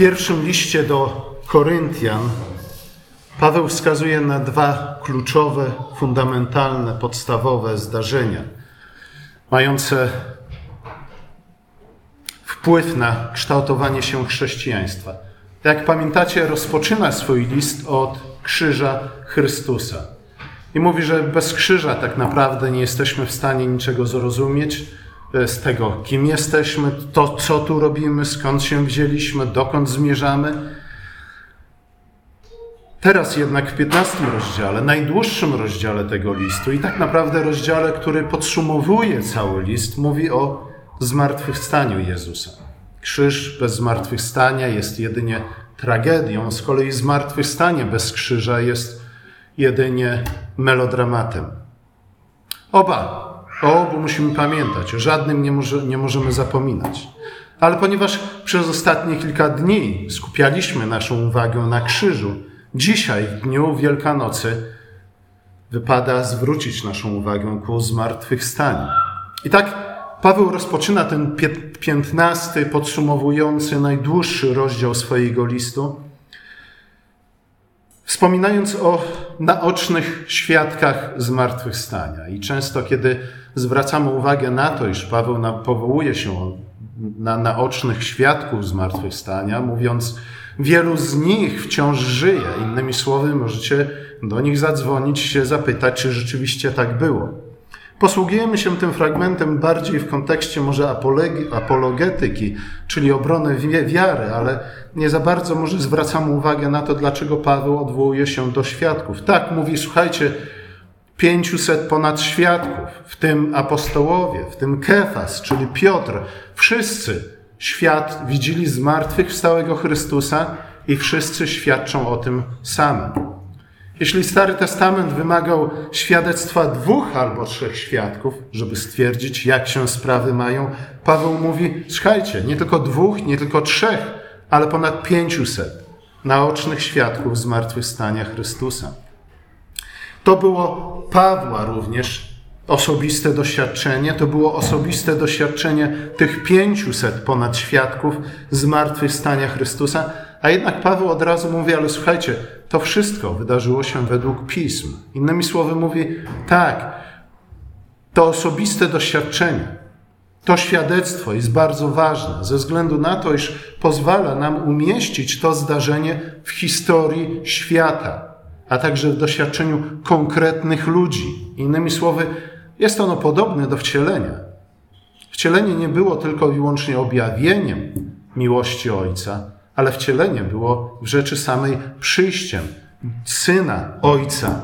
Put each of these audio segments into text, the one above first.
pierwszym liście do Koryntian Paweł wskazuje na dwa kluczowe, fundamentalne, podstawowe zdarzenia, mające wpływ na kształtowanie się chrześcijaństwa. Jak pamiętacie, rozpoczyna swój list od krzyża Chrystusa. I mówi, że bez krzyża tak naprawdę nie jesteśmy w stanie niczego zrozumieć z tego, kim jesteśmy, to co tu robimy, skąd się wzięliśmy, dokąd zmierzamy. Teraz jednak w 15 rozdziale, najdłuższym rozdziale tego listu i tak naprawdę rozdziale, który podsumowuje cały list, mówi o zmartwychwstaniu Jezusa. Krzyż bez zmartwychwstania jest jedynie tragedią, z kolei zmartwychwstanie bez krzyża jest jedynie melodramatem. Oba, o obu musimy pamiętać, o żadnym nie, może, nie możemy zapominać. Ale ponieważ przez ostatnie kilka dni skupialiśmy naszą uwagę na krzyżu, dzisiaj, w dniu Wielkanocy, wypada zwrócić naszą uwagę ku zmartwychwstaniu. I tak Paweł rozpoczyna ten piętnasty, podsumowujący najdłuższy rozdział swojego listu, wspominając o naocznych świadkach zmartwychwstania. I często, kiedy zwracamy uwagę na to, iż Paweł powołuje się na naocznych świadków zmartwychwstania, mówiąc, wielu z nich wciąż żyje. Innymi słowy, możecie do nich zadzwonić, się zapytać, czy rzeczywiście tak było. Posługujemy się tym fragmentem bardziej w kontekście może apologetyki, czyli obrony wiary, ale nie za bardzo może zwracamy uwagę na to, dlaczego Paweł odwołuje się do świadków. Tak, mówi, słuchajcie, 500 ponad świadków, w tym apostołowie, w tym Kefas, czyli Piotr, wszyscy świat widzieli zmartwychwstałego Chrystusa i wszyscy świadczą o tym samym. Jeśli Stary Testament wymagał świadectwa dwóch albo trzech świadków, żeby stwierdzić, jak się sprawy mają, Paweł mówi: Słuchajcie, nie tylko dwóch, nie tylko trzech, ale ponad pięciuset naocznych świadków zmartwychwstania Chrystusa. To było Pawła również osobiste doświadczenie, to było osobiste doświadczenie tych pięciuset ponad świadków zmartwychwstania Chrystusa, a jednak Paweł od razu mówi, ale słuchajcie, to wszystko wydarzyło się według pism. Innymi słowy mówi, tak, to osobiste doświadczenie, to świadectwo jest bardzo ważne ze względu na to, iż pozwala nam umieścić to zdarzenie w historii świata, a także w doświadczeniu konkretnych ludzi. Innymi słowy, jest ono podobne do wcielenia. Wcielenie nie było tylko i wyłącznie objawieniem miłości Ojca, ale wcielenie było w rzeczy samej przyjściem Syna Ojca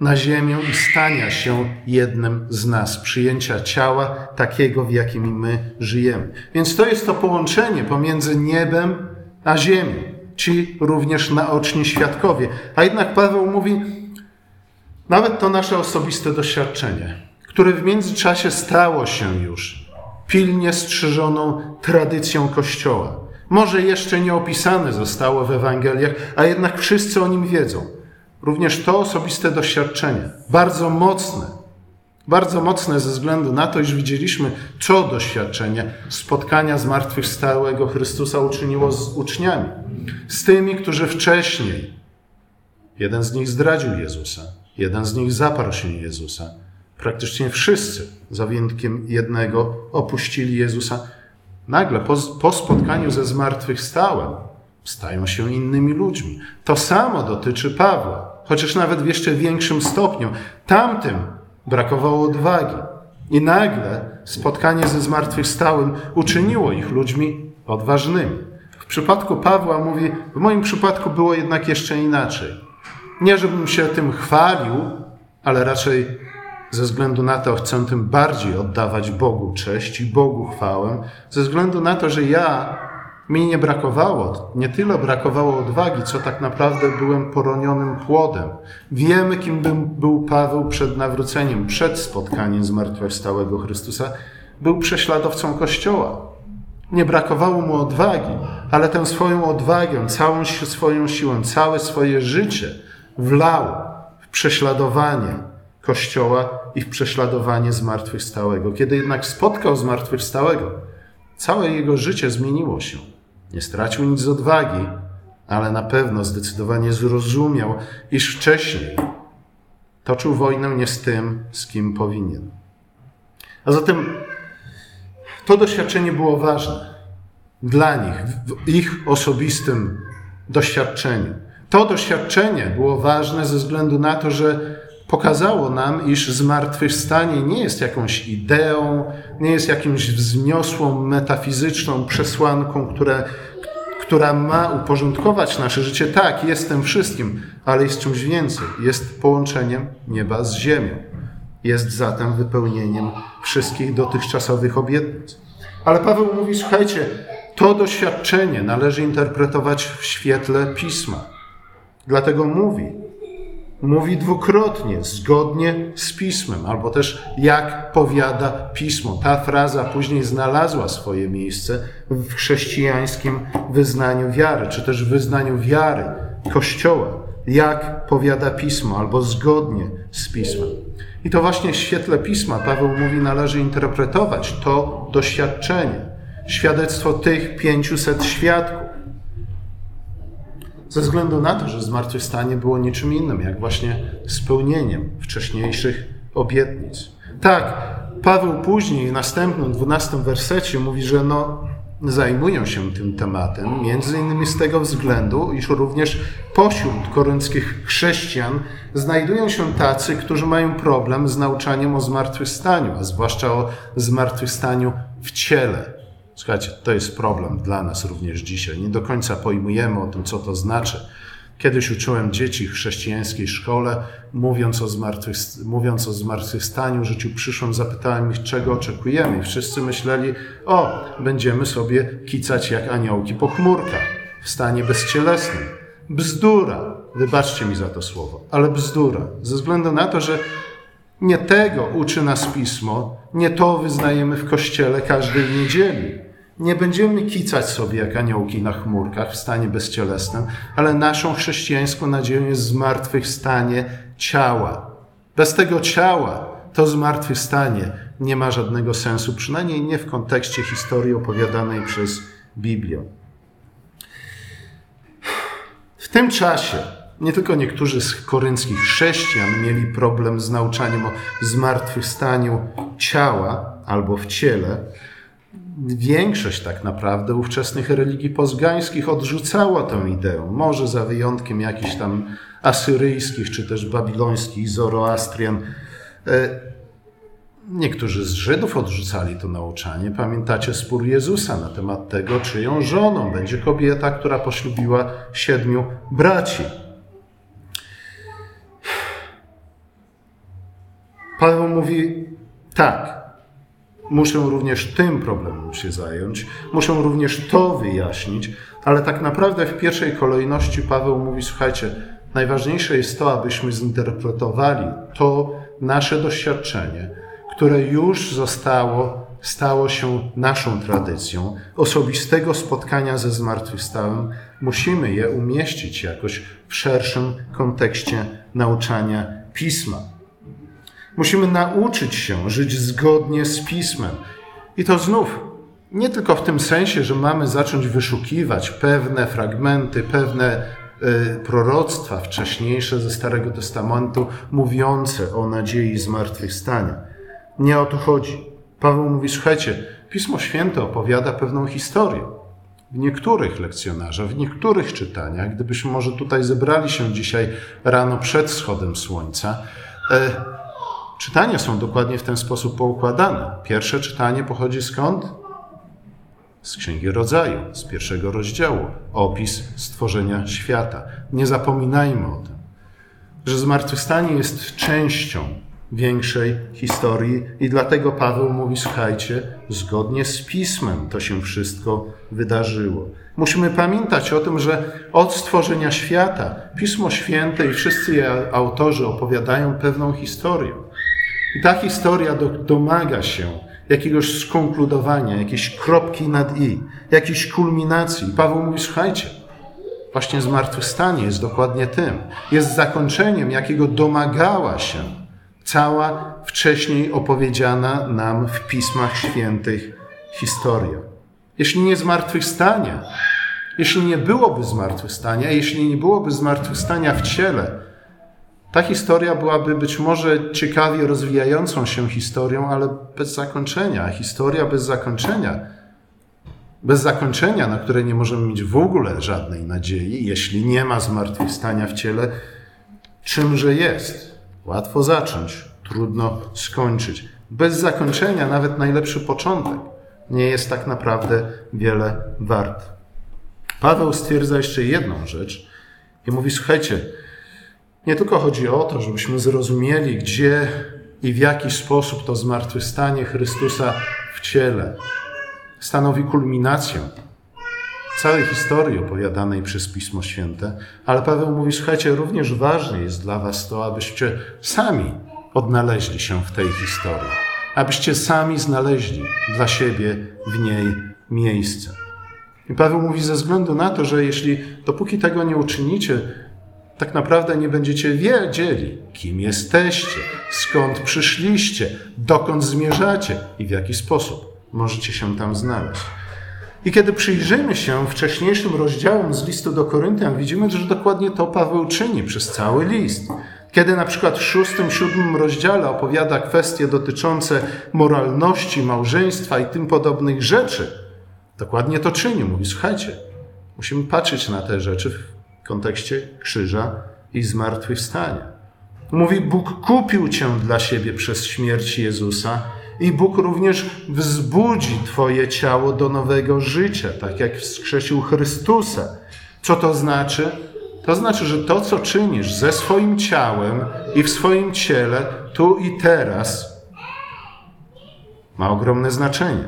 na ziemię i stania się jednym z nas, przyjęcia ciała takiego, w jakim my żyjemy. Więc to jest to połączenie pomiędzy niebem a ziemią. Ci również naoczni świadkowie. A jednak Paweł mówi, nawet to nasze osobiste doświadczenie, które w międzyczasie stało się już pilnie strzyżoną tradycją Kościoła może jeszcze nie opisane zostało w Ewangeliach, a jednak wszyscy o nim wiedzą. Również to osobiste doświadczenie, bardzo mocne, bardzo mocne ze względu na to, iż widzieliśmy, co doświadczenie spotkania zmartwychwstałego Chrystusa uczyniło z uczniami. Z tymi, którzy wcześniej, jeden z nich zdradził Jezusa, jeden z nich zaparł się Jezusa. Praktycznie wszyscy, za wyjątkiem jednego, opuścili Jezusa Nagle po, po spotkaniu ze zmartwychwstałym stają się innymi ludźmi. To samo dotyczy Pawła, chociaż nawet w jeszcze większym stopniu. Tamtym brakowało odwagi. I nagle spotkanie ze zmartwychwstałym uczyniło ich ludźmi odważnymi. W przypadku Pawła mówi, w moim przypadku było jednak jeszcze inaczej. Nie, żebym się tym chwalił, ale raczej ze względu na to chcę tym bardziej oddawać Bogu cześć i Bogu chwałę, ze względu na to, że ja, mi nie brakowało, nie tyle brakowało odwagi, co tak naprawdę byłem poronionym płodem. Wiemy, kim był Paweł przed nawróceniem, przed spotkaniem zmartwychwstałego Chrystusa. Był prześladowcą Kościoła. Nie brakowało mu odwagi, ale tę swoją odwagę, całą swoją siłę, całe swoje życie wlał w prześladowanie, Kościoła i w prześladowanie zmartwychwstałego. Kiedy jednak spotkał zmartwychwstałego, całe jego życie zmieniło się. Nie stracił nic z odwagi, ale na pewno zdecydowanie zrozumiał, iż wcześniej toczył wojnę nie z tym, z kim powinien. A zatem to doświadczenie było ważne dla nich, w ich osobistym doświadczeniu. To doświadczenie było ważne ze względu na to, że pokazało nam, iż zmartwychwstanie nie jest jakąś ideą, nie jest jakimś wzniosłą, metafizyczną przesłanką, które, która ma uporządkować nasze życie. Tak, jestem wszystkim, ale jest czymś więcej. Jest połączeniem nieba z ziemią. Jest zatem wypełnieniem wszystkich dotychczasowych obietnic. Ale Paweł mówi, słuchajcie, to doświadczenie należy interpretować w świetle pisma. Dlatego mówi, mówi dwukrotnie, zgodnie z pismem, albo też jak powiada pismo. Ta fraza później znalazła swoje miejsce w chrześcijańskim wyznaniu wiary, czy też wyznaniu wiary Kościoła. Jak powiada pismo, albo zgodnie z pismem. I to właśnie w świetle pisma Paweł mówi, należy interpretować to doświadczenie, świadectwo tych 500 świadków ze względu na to, że zmartwychwstanie było niczym innym, jak właśnie spełnieniem wcześniejszych obietnic. Tak, Paweł później w następnym, dwunastym wersecie mówi, że no, zajmują się tym tematem, między innymi z tego względu, iż również pośród korynckich chrześcijan znajdują się tacy, którzy mają problem z nauczaniem o zmartwychwstaniu, a zwłaszcza o zmartwychwstaniu w ciele. Słuchajcie, to jest problem dla nas również dzisiaj. Nie do końca pojmujemy o tym, co to znaczy. Kiedyś uczyłem dzieci w chrześcijańskiej szkole, mówiąc o, zmartwych, mówiąc o zmartwychwstaniu, życiu przyszłym, zapytałem ich, czego oczekujemy. I wszyscy myśleli, o, będziemy sobie kicać jak aniołki po chmurkach, w stanie bezcielesnym. Bzdura, wybaczcie mi za to słowo, ale bzdura, ze względu na to, że nie tego uczy nas Pismo, nie to wyznajemy w Kościele każdej niedzieli. Nie będziemy kicać sobie jak aniołki na chmurkach w stanie bezcielesnym, ale naszą chrześcijańską nadzieją jest zmartwychwstanie ciała. Bez tego ciała to zmartwychwstanie nie ma żadnego sensu, przynajmniej nie w kontekście historii opowiadanej przez Biblię. W tym czasie nie tylko niektórzy z korynckich chrześcijan mieli problem z nauczaniem o zmartwychwstaniu ciała albo w ciele, większość tak naprawdę ówczesnych religii pozgańskich odrzucała tę ideę. Może za wyjątkiem jakichś tam asyryjskich czy też babilońskich Zoroastrian. E, niektórzy z Żydów odrzucali to nauczanie. Pamiętacie spór Jezusa na temat tego, czyją żoną będzie kobieta, która poślubiła siedmiu braci. Paweł mówi tak, Muszę również tym problemem się zająć, muszę również to wyjaśnić, ale tak naprawdę w pierwszej kolejności Paweł mówi: Słuchajcie, najważniejsze jest to, abyśmy zinterpretowali to nasze doświadczenie, które już zostało, stało się naszą tradycją osobistego spotkania ze zmartwychwstałym. Musimy je umieścić jakoś w szerszym kontekście nauczania pisma. Musimy nauczyć się żyć zgodnie z Pismem. I to znów nie tylko w tym sensie, że mamy zacząć wyszukiwać pewne fragmenty, pewne y, proroctwa wcześniejsze ze Starego Testamentu mówiące o nadziei zmartwychwstania. Nie o to chodzi. Paweł mówi, słuchajcie, Pismo Święte opowiada pewną historię. W niektórych lekcjonarzach, w niektórych czytaniach, gdybyśmy może tutaj zebrali się dzisiaj rano przed wschodem słońca, y, Czytania są dokładnie w ten sposób poukładane. Pierwsze czytanie pochodzi skąd? Z Księgi Rodzaju, z pierwszego rozdziału. Opis stworzenia świata. Nie zapominajmy o tym, że zmartwychwstanie jest częścią większej historii i dlatego Paweł mówi, słuchajcie, zgodnie z Pismem to się wszystko wydarzyło. Musimy pamiętać o tym, że od stworzenia świata Pismo Święte i wszyscy je autorzy opowiadają pewną historię. I ta historia do, domaga się jakiegoś skonkludowania, jakiejś kropki nad i, jakiejś kulminacji. Paweł mówi, słuchajcie, właśnie zmartwychwstanie jest dokładnie tym. Jest zakończeniem, jakiego domagała się cała wcześniej opowiedziana nam w Pismach Świętych historia. Jeśli nie zmartwychwstanie, Jeśli nie byłoby zmartwychwstania, jeśli nie byłoby zmartwychwstania w ciele, ta historia byłaby być może ciekawie rozwijającą się historią, ale bez zakończenia. Historia bez zakończenia, bez zakończenia, na które nie możemy mieć w ogóle żadnej nadziei, jeśli nie ma zmartwychwstania w ciele, czymże jest? Łatwo zacząć, trudno skończyć. Bez zakończenia nawet najlepszy początek nie jest tak naprawdę wiele wart. Paweł stwierdza jeszcze jedną rzecz i mówi: Słuchajcie, nie tylko chodzi o to, żebyśmy zrozumieli, gdzie i w jaki sposób to zmartwychwstanie Chrystusa w ciele stanowi kulminację całej historii opowiadanej przez Pismo Święte, ale Paweł mówi: Słuchajcie, również ważne jest dla Was to, abyście sami odnaleźli się w tej historii, abyście sami znaleźli dla siebie w niej miejsce. I Paweł mówi ze względu na to, że jeśli dopóki tego nie uczynicie, tak naprawdę nie będziecie wiedzieli, kim jesteście, skąd przyszliście, dokąd zmierzacie i w jaki sposób możecie się tam znaleźć. I kiedy przyjrzymy się wcześniejszym rozdziałom z listu do Koryntian, widzimy, że dokładnie to Paweł czyni przez cały list. Kiedy na przykład w szóstym, siódmym rozdziale opowiada kwestie dotyczące moralności, małżeństwa i tym podobnych rzeczy, dokładnie to czyni. Mówi, słuchajcie, musimy patrzeć na te rzeczy w kontekście krzyża i zmartwychwstania. Mówi, Bóg kupił cię dla siebie przez śmierć Jezusa i Bóg również wzbudzi twoje ciało do nowego życia, tak jak wskrzesił Chrystusa. Co to znaczy? To znaczy, że to, co czynisz ze swoim ciałem i w swoim ciele, tu i teraz, ma ogromne znaczenie.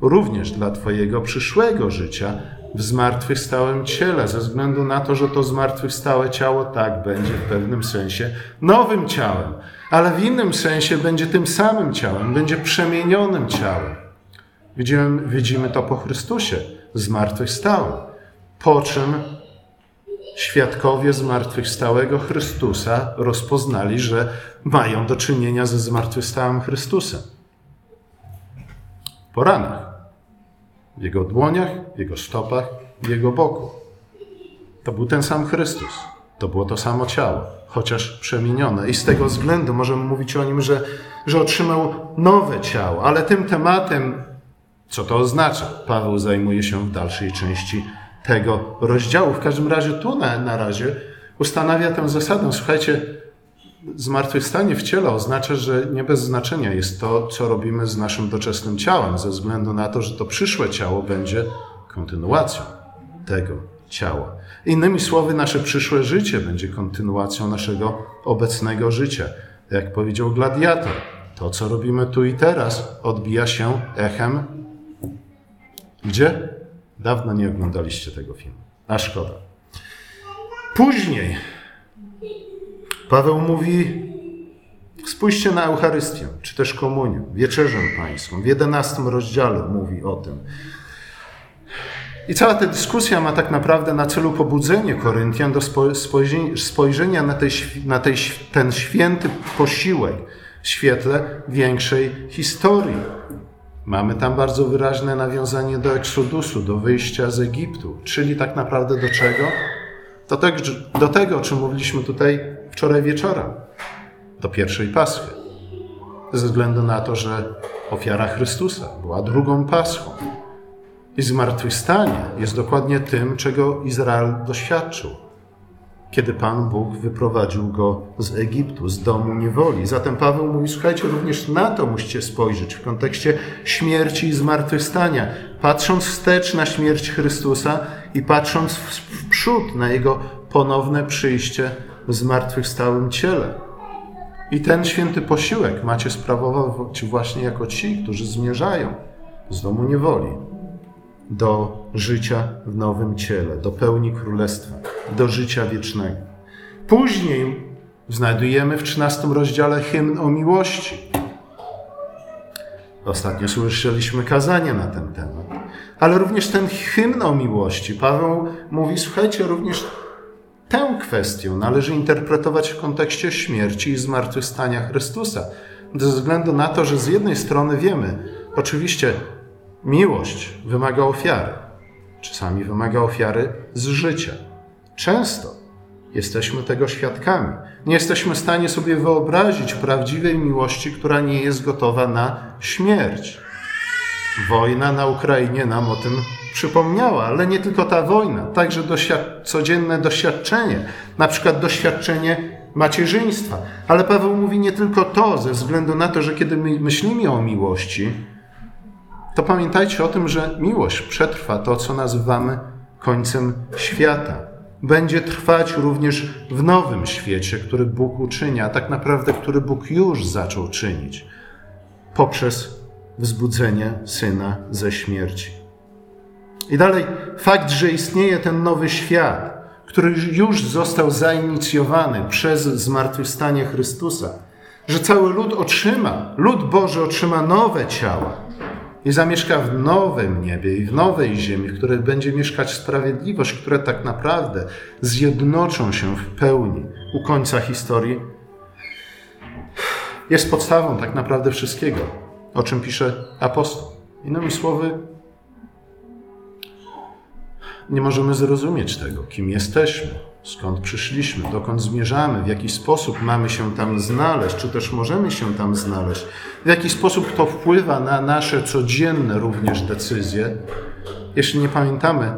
Również dla Twojego przyszłego życia w zmartwychwstałym ciele, ze względu na to, że to zmartwychwstałe ciało tak będzie w pewnym sensie nowym ciałem, ale w innym sensie będzie tym samym ciałem, będzie przemienionym ciałem. Widzimy, widzimy to po Chrystusie, zmartwychwstałym. Po czym świadkowie zmartwychwstałego Chrystusa rozpoznali, że mają do czynienia ze zmartwychwstałym Chrystusem. Po ranach w jego dłoniach, jego stopach, jego boku. To był ten sam Chrystus. To było to samo ciało, chociaż przemienione. I z tego względu możemy mówić o nim, że, że otrzymał nowe ciało. Ale tym tematem, co to oznacza, Paweł zajmuje się w dalszej części tego rozdziału. W każdym razie tu na, na razie ustanawia tę zasadę. Słuchajcie, Zmartwychwstanie w ciele oznacza, że nie bez znaczenia jest to, co robimy z naszym doczesnym ciałem, ze względu na to, że to przyszłe ciało będzie kontynuacją tego ciała. Innymi słowy, nasze przyszłe życie będzie kontynuacją naszego obecnego życia. Jak powiedział gladiator, to, co robimy tu i teraz, odbija się echem. Gdzie? Dawno nie oglądaliście tego filmu. A szkoda. Później Paweł mówi: Spójrzcie na Eucharystię, czy też komunię, wieczerzę pańską. W jedenastym rozdziale mówi o tym. I cała ta dyskusja ma tak naprawdę na celu pobudzenie Koryntian do spojrzenia na, tej, na tej, ten święty posiłek w świetle większej historii. Mamy tam bardzo wyraźne nawiązanie do Eksodusu, do wyjścia z Egiptu, czyli tak naprawdę do czego? Do tego, do tego o czym mówiliśmy tutaj wczoraj wieczorem, do pierwszej Paschy. Ze względu na to, że ofiara Chrystusa była drugą Paschą. I zmartwychwstanie jest dokładnie tym, czego Izrael doświadczył, kiedy Pan Bóg wyprowadził go z Egiptu, z domu niewoli. Zatem Paweł mówi: Słuchajcie, również na to musicie spojrzeć w kontekście śmierci i zmartwychwstania, patrząc wstecz na śmierć Chrystusa i patrząc w przód na jego ponowne przyjście w zmartwychwstałym ciele. I ten święty posiłek macie sprawować właśnie jako ci, którzy zmierzają z domu niewoli do życia w nowym ciele, do pełni królestwa, do życia wiecznego. Później znajdujemy w 13 rozdziale hymn o miłości. Ostatnio słyszeliśmy kazanie na ten temat. Ale również ten hymn o miłości, Paweł mówi, słuchajcie, również Tę kwestię należy interpretować w kontekście śmierci i zmartwychwstania Chrystusa. Ze względu na to, że z jednej strony wiemy, oczywiście miłość wymaga ofiary. czasami wymaga ofiary z życia. Często jesteśmy tego świadkami. Nie jesteśmy w stanie sobie wyobrazić prawdziwej miłości, która nie jest gotowa na śmierć. Wojna na Ukrainie nam o tym przypomniała, ale nie tylko ta wojna, także doświad codzienne doświadczenie, na przykład doświadczenie macierzyństwa. Ale Paweł mówi nie tylko to, ze względu na to, że kiedy my myślimy o miłości, to pamiętajcie o tym, że miłość przetrwa to, co nazywamy końcem świata. Będzie trwać również w nowym świecie, który Bóg uczyni, a tak naprawdę, który Bóg już zaczął czynić poprzez wzbudzenie syna ze śmierci. I dalej, fakt, że istnieje ten nowy świat, który już został zainicjowany przez zmartwychwstanie Chrystusa, że cały lud otrzyma, lud Boży otrzyma nowe ciała i zamieszka w nowym niebie i w nowej ziemi, w której będzie mieszkać sprawiedliwość, które tak naprawdę zjednoczą się w pełni u końca historii, jest podstawą tak naprawdę wszystkiego, o czym pisze apostoł. Innymi słowy, nie możemy zrozumieć tego, kim jesteśmy, skąd przyszliśmy, dokąd zmierzamy, w jaki sposób mamy się tam znaleźć, czy też możemy się tam znaleźć, w jaki sposób to wpływa na nasze codzienne również decyzje, jeśli nie pamiętamy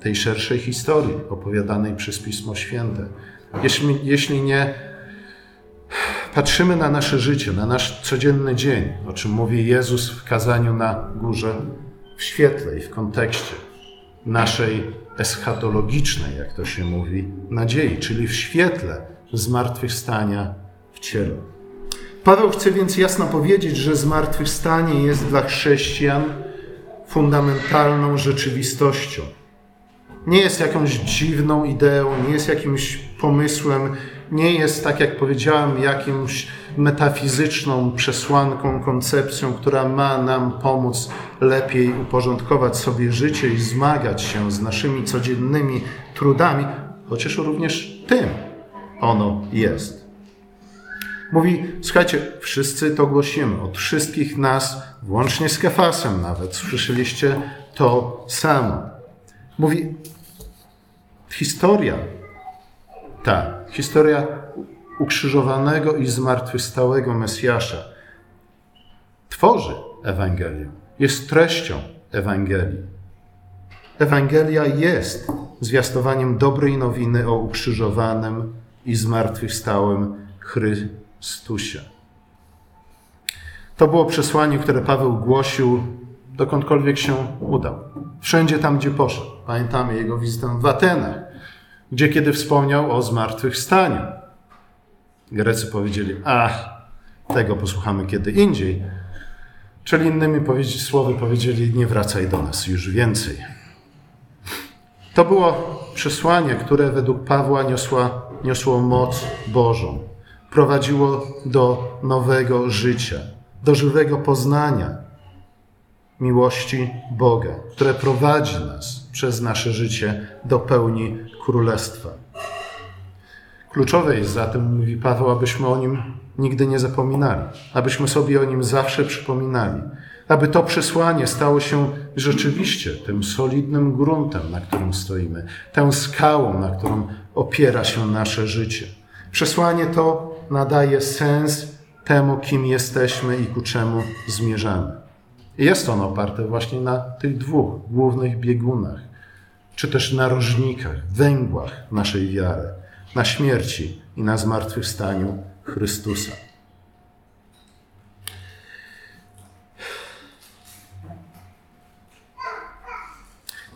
tej szerszej historii opowiadanej przez Pismo Święte. Jeśli, jeśli nie patrzymy na nasze życie, na nasz codzienny dzień, o czym mówi Jezus w kazaniu na górze, w świetle i w kontekście naszej eschatologicznej, jak to się mówi, nadziei, czyli w świetle zmartwychwstania w ciele. Paweł chce więc jasno powiedzieć, że zmartwychwstanie jest dla chrześcijan fundamentalną rzeczywistością. Nie jest jakąś dziwną ideą, nie jest jakimś pomysłem, nie jest, tak jak powiedziałem, jakimś metafizyczną przesłanką, koncepcją, która ma nam pomóc lepiej uporządkować sobie życie i zmagać się z naszymi codziennymi trudami, chociaż również tym ono jest. Mówi, słuchajcie, wszyscy to głosimy, od wszystkich nas, włącznie z Kefasem nawet, słyszeliście to samo. Mówi, historia ta, historia ukrzyżowanego i zmartwychwstałego Mesjasza tworzy Ewangelię, jest treścią Ewangelii. Ewangelia jest zwiastowaniem dobrej nowiny o ukrzyżowanym i zmartwychwstałym Chrystusie. To było przesłanie, które Paweł głosił dokądkolwiek się udał. Wszędzie tam, gdzie poszedł. Pamiętamy jego wizytę w Atenach, gdzie kiedy wspomniał o zmartwychwstaniu. Grecy powiedzieli, a tego posłuchamy kiedy indziej. Czyli innymi słowy powiedzieli, nie wracaj do nas już więcej. To było przesłanie, które według Pawła niosła, niosło moc Bożą. Prowadziło do nowego życia, do żywego poznania miłości Boga, które prowadzi nas przez nasze życie do pełni Królestwa. Kluczowe jest zatem, mówi Paweł, abyśmy o nim nigdy nie zapominali, abyśmy sobie o nim zawsze przypominali, aby to przesłanie stało się rzeczywiście tym solidnym gruntem, na którym stoimy, tą skałą, na którą opiera się nasze życie. Przesłanie to nadaje sens temu, kim jesteśmy i ku czemu zmierzamy. Jest ono oparte właśnie na tych dwóch głównych biegunach, czy też narożnikach, węgłach naszej wiary na śmierci i na zmartwychwstaniu Chrystusa.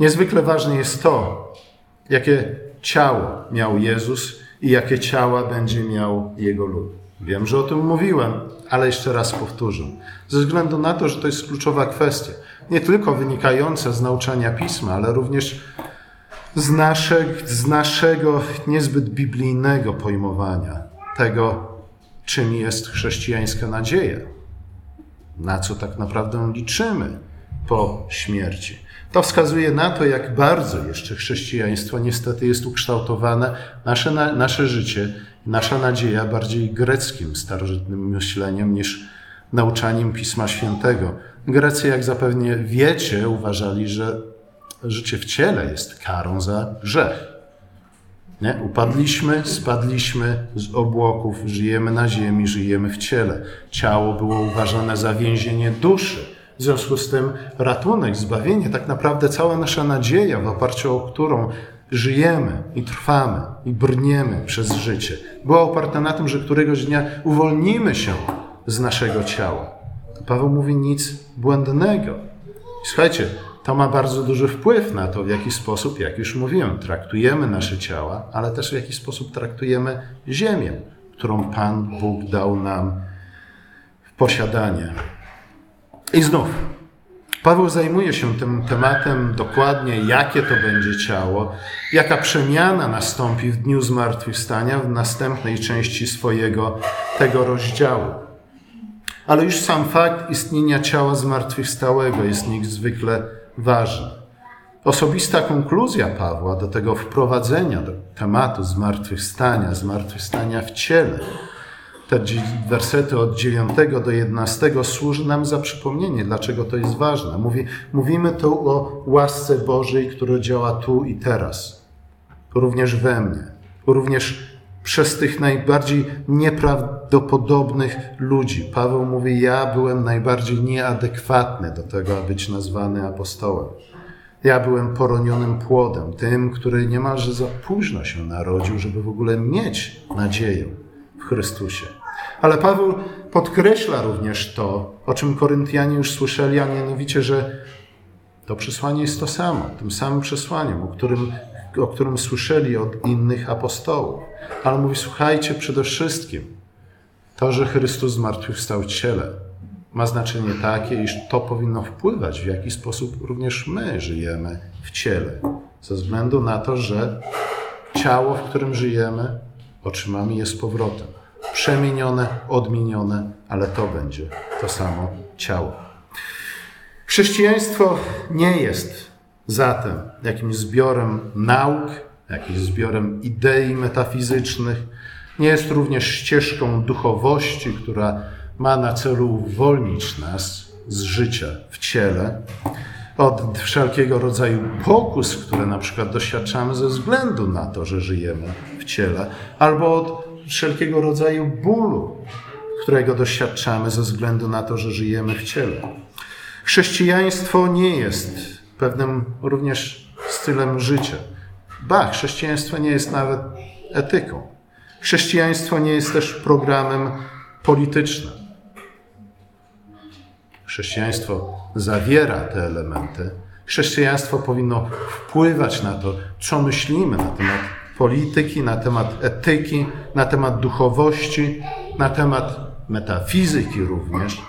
Niezwykle ważne jest to, jakie ciało miał Jezus i jakie ciała będzie miał Jego lud. Wiem, że o tym mówiłem, ale jeszcze raz powtórzę. Ze względu na to, że to jest kluczowa kwestia, nie tylko wynikająca z nauczania pisma, ale również z, nasze, z naszego niezbyt biblijnego pojmowania tego, czym jest chrześcijańska nadzieja, na co tak naprawdę liczymy po śmierci. To wskazuje na to, jak bardzo jeszcze chrześcijaństwo niestety jest ukształtowane, nasze, nasze życie, nasza nadzieja bardziej greckim, starożytnym myśleniem niż nauczaniem Pisma Świętego. Grecy, jak zapewnie wiecie, uważali, że życie w ciele jest karą za grzech. Nie? Upadliśmy, spadliśmy z obłoków, żyjemy na ziemi, żyjemy w ciele. Ciało było uważane za więzienie duszy. W związku z tym ratunek, zbawienie, tak naprawdę cała nasza nadzieja, w oparciu o którą żyjemy i trwamy i brniemy przez życie, była oparta na tym, że któregoś dnia uwolnimy się z naszego ciała. Paweł mówi nic błędnego. Słuchajcie, to ma bardzo duży wpływ na to, w jaki sposób, jak już mówiłem, traktujemy nasze ciała, ale też w jaki sposób traktujemy ziemię, którą Pan Bóg dał nam w posiadanie. I znów, Paweł zajmuje się tym tematem dokładnie, jakie to będzie ciało, jaka przemiana nastąpi w dniu zmartwychwstania w następnej części swojego tego rozdziału. Ale już sam fakt istnienia ciała zmartwychwstałego jest niezwykle ważny. Osobista konkluzja Pawła do tego wprowadzenia do tematu zmartwychwstania, zmartwychwstania w ciele, te wersety od 9 do 11 służy nam za przypomnienie, dlaczego to jest ważne. Mówi, mówimy tu o łasce Bożej, która działa tu i teraz, również we mnie, również przez tych najbardziej nieprawdopodobnych ludzi. Paweł mówi: Ja byłem najbardziej nieadekwatny do tego, aby być nazwany apostołem. Ja byłem poronionym płodem, tym, który niemalże za późno się narodził, żeby w ogóle mieć nadzieję Chrystusie. Ale Paweł podkreśla również to, o czym Koryntianie już słyszeli, a mianowicie, że to przesłanie jest to samo, tym samym przesłaniem, o którym, o którym słyszeli od innych apostołów. Ale mówi, słuchajcie, przede wszystkim to, że Chrystus zmartwychwstał ciele, ma znaczenie takie, iż to powinno wpływać, w jaki sposób również my żyjemy w ciele. Ze względu na to, że ciało, w którym żyjemy, otrzymamy je z powrotem. Przemienione, odmienione, ale to będzie to samo ciało. Chrześcijaństwo nie jest zatem jakimś zbiorem nauk, jakimś zbiorem idei metafizycznych. Nie jest również ścieżką duchowości, która ma na celu uwolnić nas z życia w ciele od wszelkiego rodzaju pokus, które na przykład doświadczamy ze względu na to, że żyjemy ciele, albo od wszelkiego rodzaju bólu, którego doświadczamy ze względu na to, że żyjemy w ciele. Chrześcijaństwo nie jest pewnym również stylem życia. Ba, chrześcijaństwo nie jest nawet etyką. Chrześcijaństwo nie jest też programem politycznym. Chrześcijaństwo zawiera te elementy. Chrześcijaństwo powinno wpływać na to, co myślimy na temat polityki, na temat etyki, na temat duchowości, na temat metafizyki również.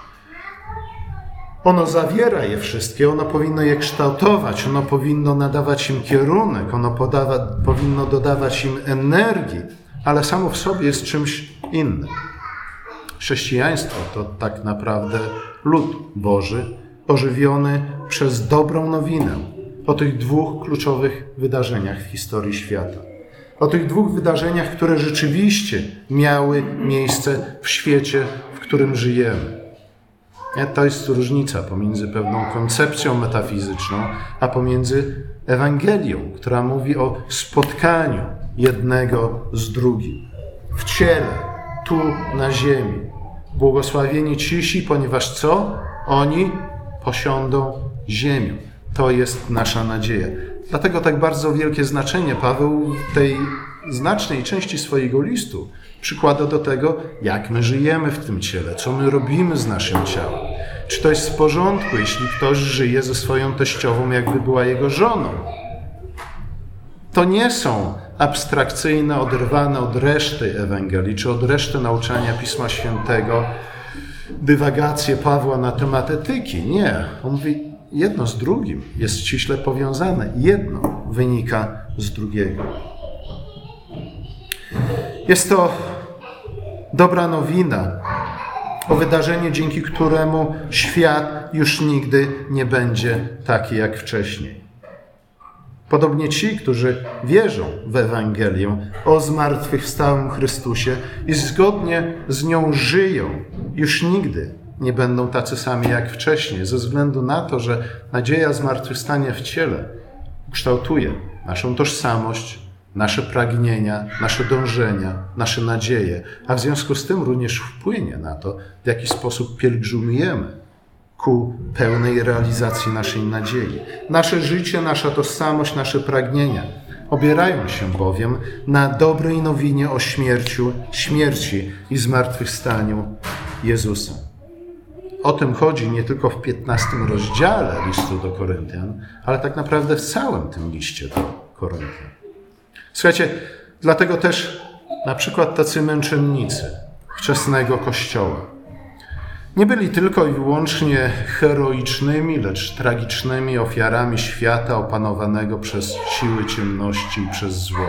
Ono zawiera je wszystkie, ono powinno je kształtować, ono powinno nadawać im kierunek, ono podawa, powinno dodawać im energii, ale samo w sobie jest czymś innym. Chrześcijaństwo to tak naprawdę lud Boży, ożywiony przez dobrą nowinę o tych dwóch kluczowych wydarzeniach w historii świata. O tych dwóch wydarzeniach, które rzeczywiście miały miejsce w świecie, w którym żyjemy. To jest różnica pomiędzy pewną koncepcją metafizyczną, a pomiędzy Ewangelią, która mówi o spotkaniu jednego z drugim w ciele, tu na ziemi. Błogosławieni cisi, ponieważ co? Oni posiądą ziemię. To jest nasza nadzieja. Dlatego tak bardzo wielkie znaczenie Paweł w tej znacznej części swojego listu przykłada do tego, jak my żyjemy w tym ciele, co my robimy z naszym ciałem. Czy to jest w porządku, jeśli ktoś żyje ze swoją teściową, jakby była jego żoną? To nie są abstrakcyjne, oderwane od reszty Ewangelii, czy od reszty nauczania Pisma Świętego, dywagacje Pawła na temat etyki. Nie. On mówi, jedno z drugim jest ściśle powiązane. Jedno wynika z drugiego. Jest to dobra nowina o wydarzeniu, dzięki któremu świat już nigdy nie będzie taki jak wcześniej. Podobnie ci, którzy wierzą w Ewangelię o zmartwychwstałym Chrystusie i zgodnie z nią żyją, już nigdy nie będą tacy sami jak wcześniej, ze względu na to, że nadzieja zmartwychwstania w ciele kształtuje naszą tożsamość, nasze pragnienia, nasze dążenia, nasze nadzieje, a w związku z tym również wpłynie na to, w jaki sposób pielgrzymujemy ku pełnej realizacji naszej nadziei. Nasze życie, nasza tożsamość, nasze pragnienia obierają się bowiem na dobrej nowinie o śmierciu, śmierci i zmartwychwstaniu Jezusa. O tym chodzi nie tylko w 15 rozdziale listu do Koryntian, ale tak naprawdę w całym tym liście do Koryntian. Słuchajcie, dlatego też na przykład tacy męczennicy wczesnego Kościoła nie byli tylko i wyłącznie heroicznymi, lecz tragicznymi ofiarami świata opanowanego przez siły ciemności i przez zło.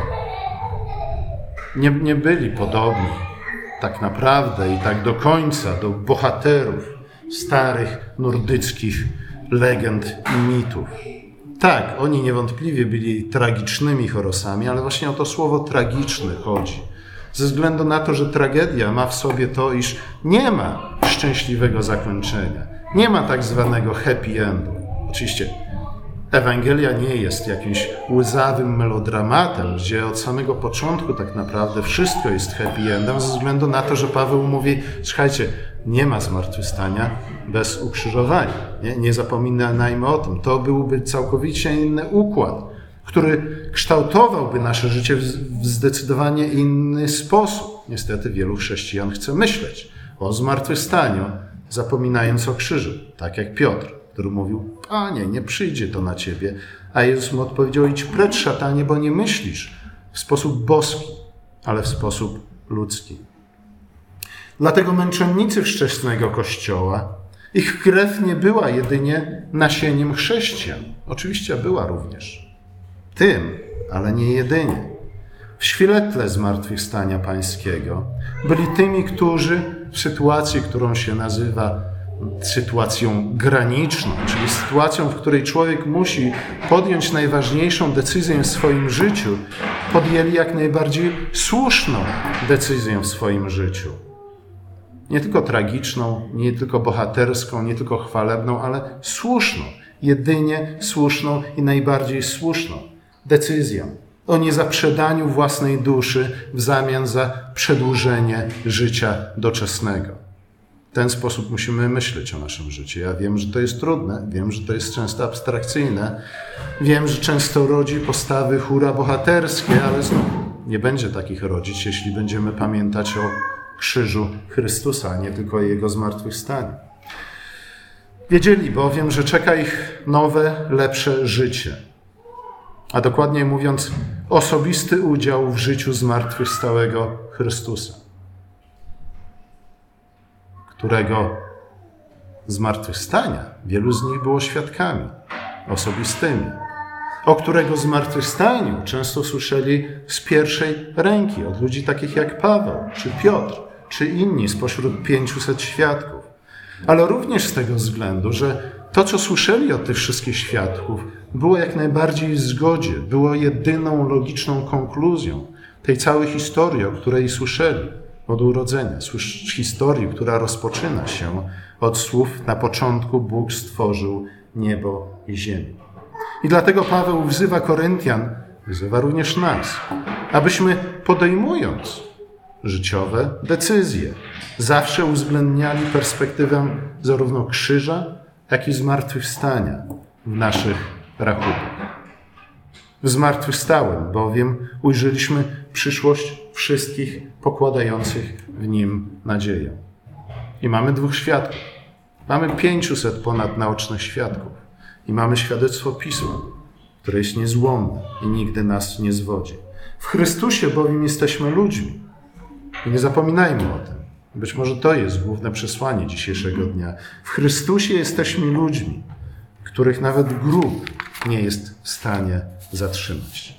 Nie, nie byli podobni tak naprawdę i tak do końca do bohaterów starych nordyckich legend i mitów. Tak, oni niewątpliwie byli tragicznymi chorosami, ale właśnie o to słowo tragiczny chodzi. Ze względu na to, że tragedia ma w sobie to, iż nie ma szczęśliwego zakończenia, nie ma tak zwanego happy endu. Oczywiście Ewangelia nie jest jakimś łzawym melodramatem, gdzie od samego początku tak naprawdę wszystko jest happy endem, ze względu na to, że Paweł mówi: Słuchajcie, nie ma zmartwychwstania bez ukrzyżowania. Nie, nie zapominajmy o tym. To byłby całkowicie inny układ, który kształtowałby nasze życie w zdecydowanie inny sposób. Niestety wielu chrześcijan chce myśleć o zmartwychwstaniu, zapominając o krzyżu, tak jak Piotr, który mówił: Panie, nie przyjdzie to na ciebie. A Jezus mu odpowiedział: Idź precz, szatanie, bo nie myślisz w sposób boski, ale w sposób ludzki. Dlatego męczennicy wczesnego Kościoła, ich krew nie była jedynie nasieniem chrześcijan. Oczywiście była również. Tym, ale nie jedynie. W świetle zmartwychwstania pańskiego byli tymi, którzy w sytuacji, którą się nazywa sytuacją graniczną, czyli sytuacją, w której człowiek musi podjąć najważniejszą decyzję w swoim życiu, podjęli jak najbardziej słuszną decyzję w swoim życiu nie tylko tragiczną, nie tylko bohaterską, nie tylko chwalebną, ale słuszną, jedynie słuszną i najbardziej słuszną decyzją o niezaprzedaniu własnej duszy w zamian za przedłużenie życia doczesnego. W ten sposób musimy myśleć o naszym życiu. Ja wiem, że to jest trudne, wiem, że to jest często abstrakcyjne, wiem, że często rodzi postawy hura bohaterskie, ale znów nie będzie takich rodzić, jeśli będziemy pamiętać o krzyżu Chrystusa, a nie tylko Jego zmartwychwstaniu. Wiedzieli bowiem, że czeka ich nowe, lepsze życie, a dokładniej mówiąc, osobisty udział w życiu zmartwychwstałego Chrystusa, którego zmartwychwstania wielu z nich było świadkami osobistymi, o którego zmartwychwstaniu często słyszeli z pierwszej ręki od ludzi takich jak Paweł czy Piotr czy inni spośród 500 świadków, ale również z tego względu, że to, co słyszeli od tych wszystkich świadków, było jak najbardziej w zgodzie, było jedyną logiczną konkluzją tej całej historii, o której słyszeli od urodzenia. Historii, która rozpoczyna się od słów na początku Bóg stworzył niebo i ziemię. I dlatego Paweł wzywa Koryntian, wzywa również nas, abyśmy podejmując życiowe decyzje. Zawsze uwzględniali perspektywę zarówno krzyża, jak i zmartwychwstania w naszych rachunkach. W zmartwychwstałym bowiem ujrzeliśmy przyszłość wszystkich pokładających w nim nadzieję. I mamy dwóch świadków. Mamy 500 ponad naocznych świadków. I mamy świadectwo Pisma, które jest niezłomne i nigdy nas nie zwodzi. W Chrystusie bowiem jesteśmy ludźmi, i nie zapominajmy o tym. Być może to jest główne przesłanie dzisiejszego dnia. W Chrystusie jesteśmy ludźmi, których nawet grób nie jest w stanie zatrzymać.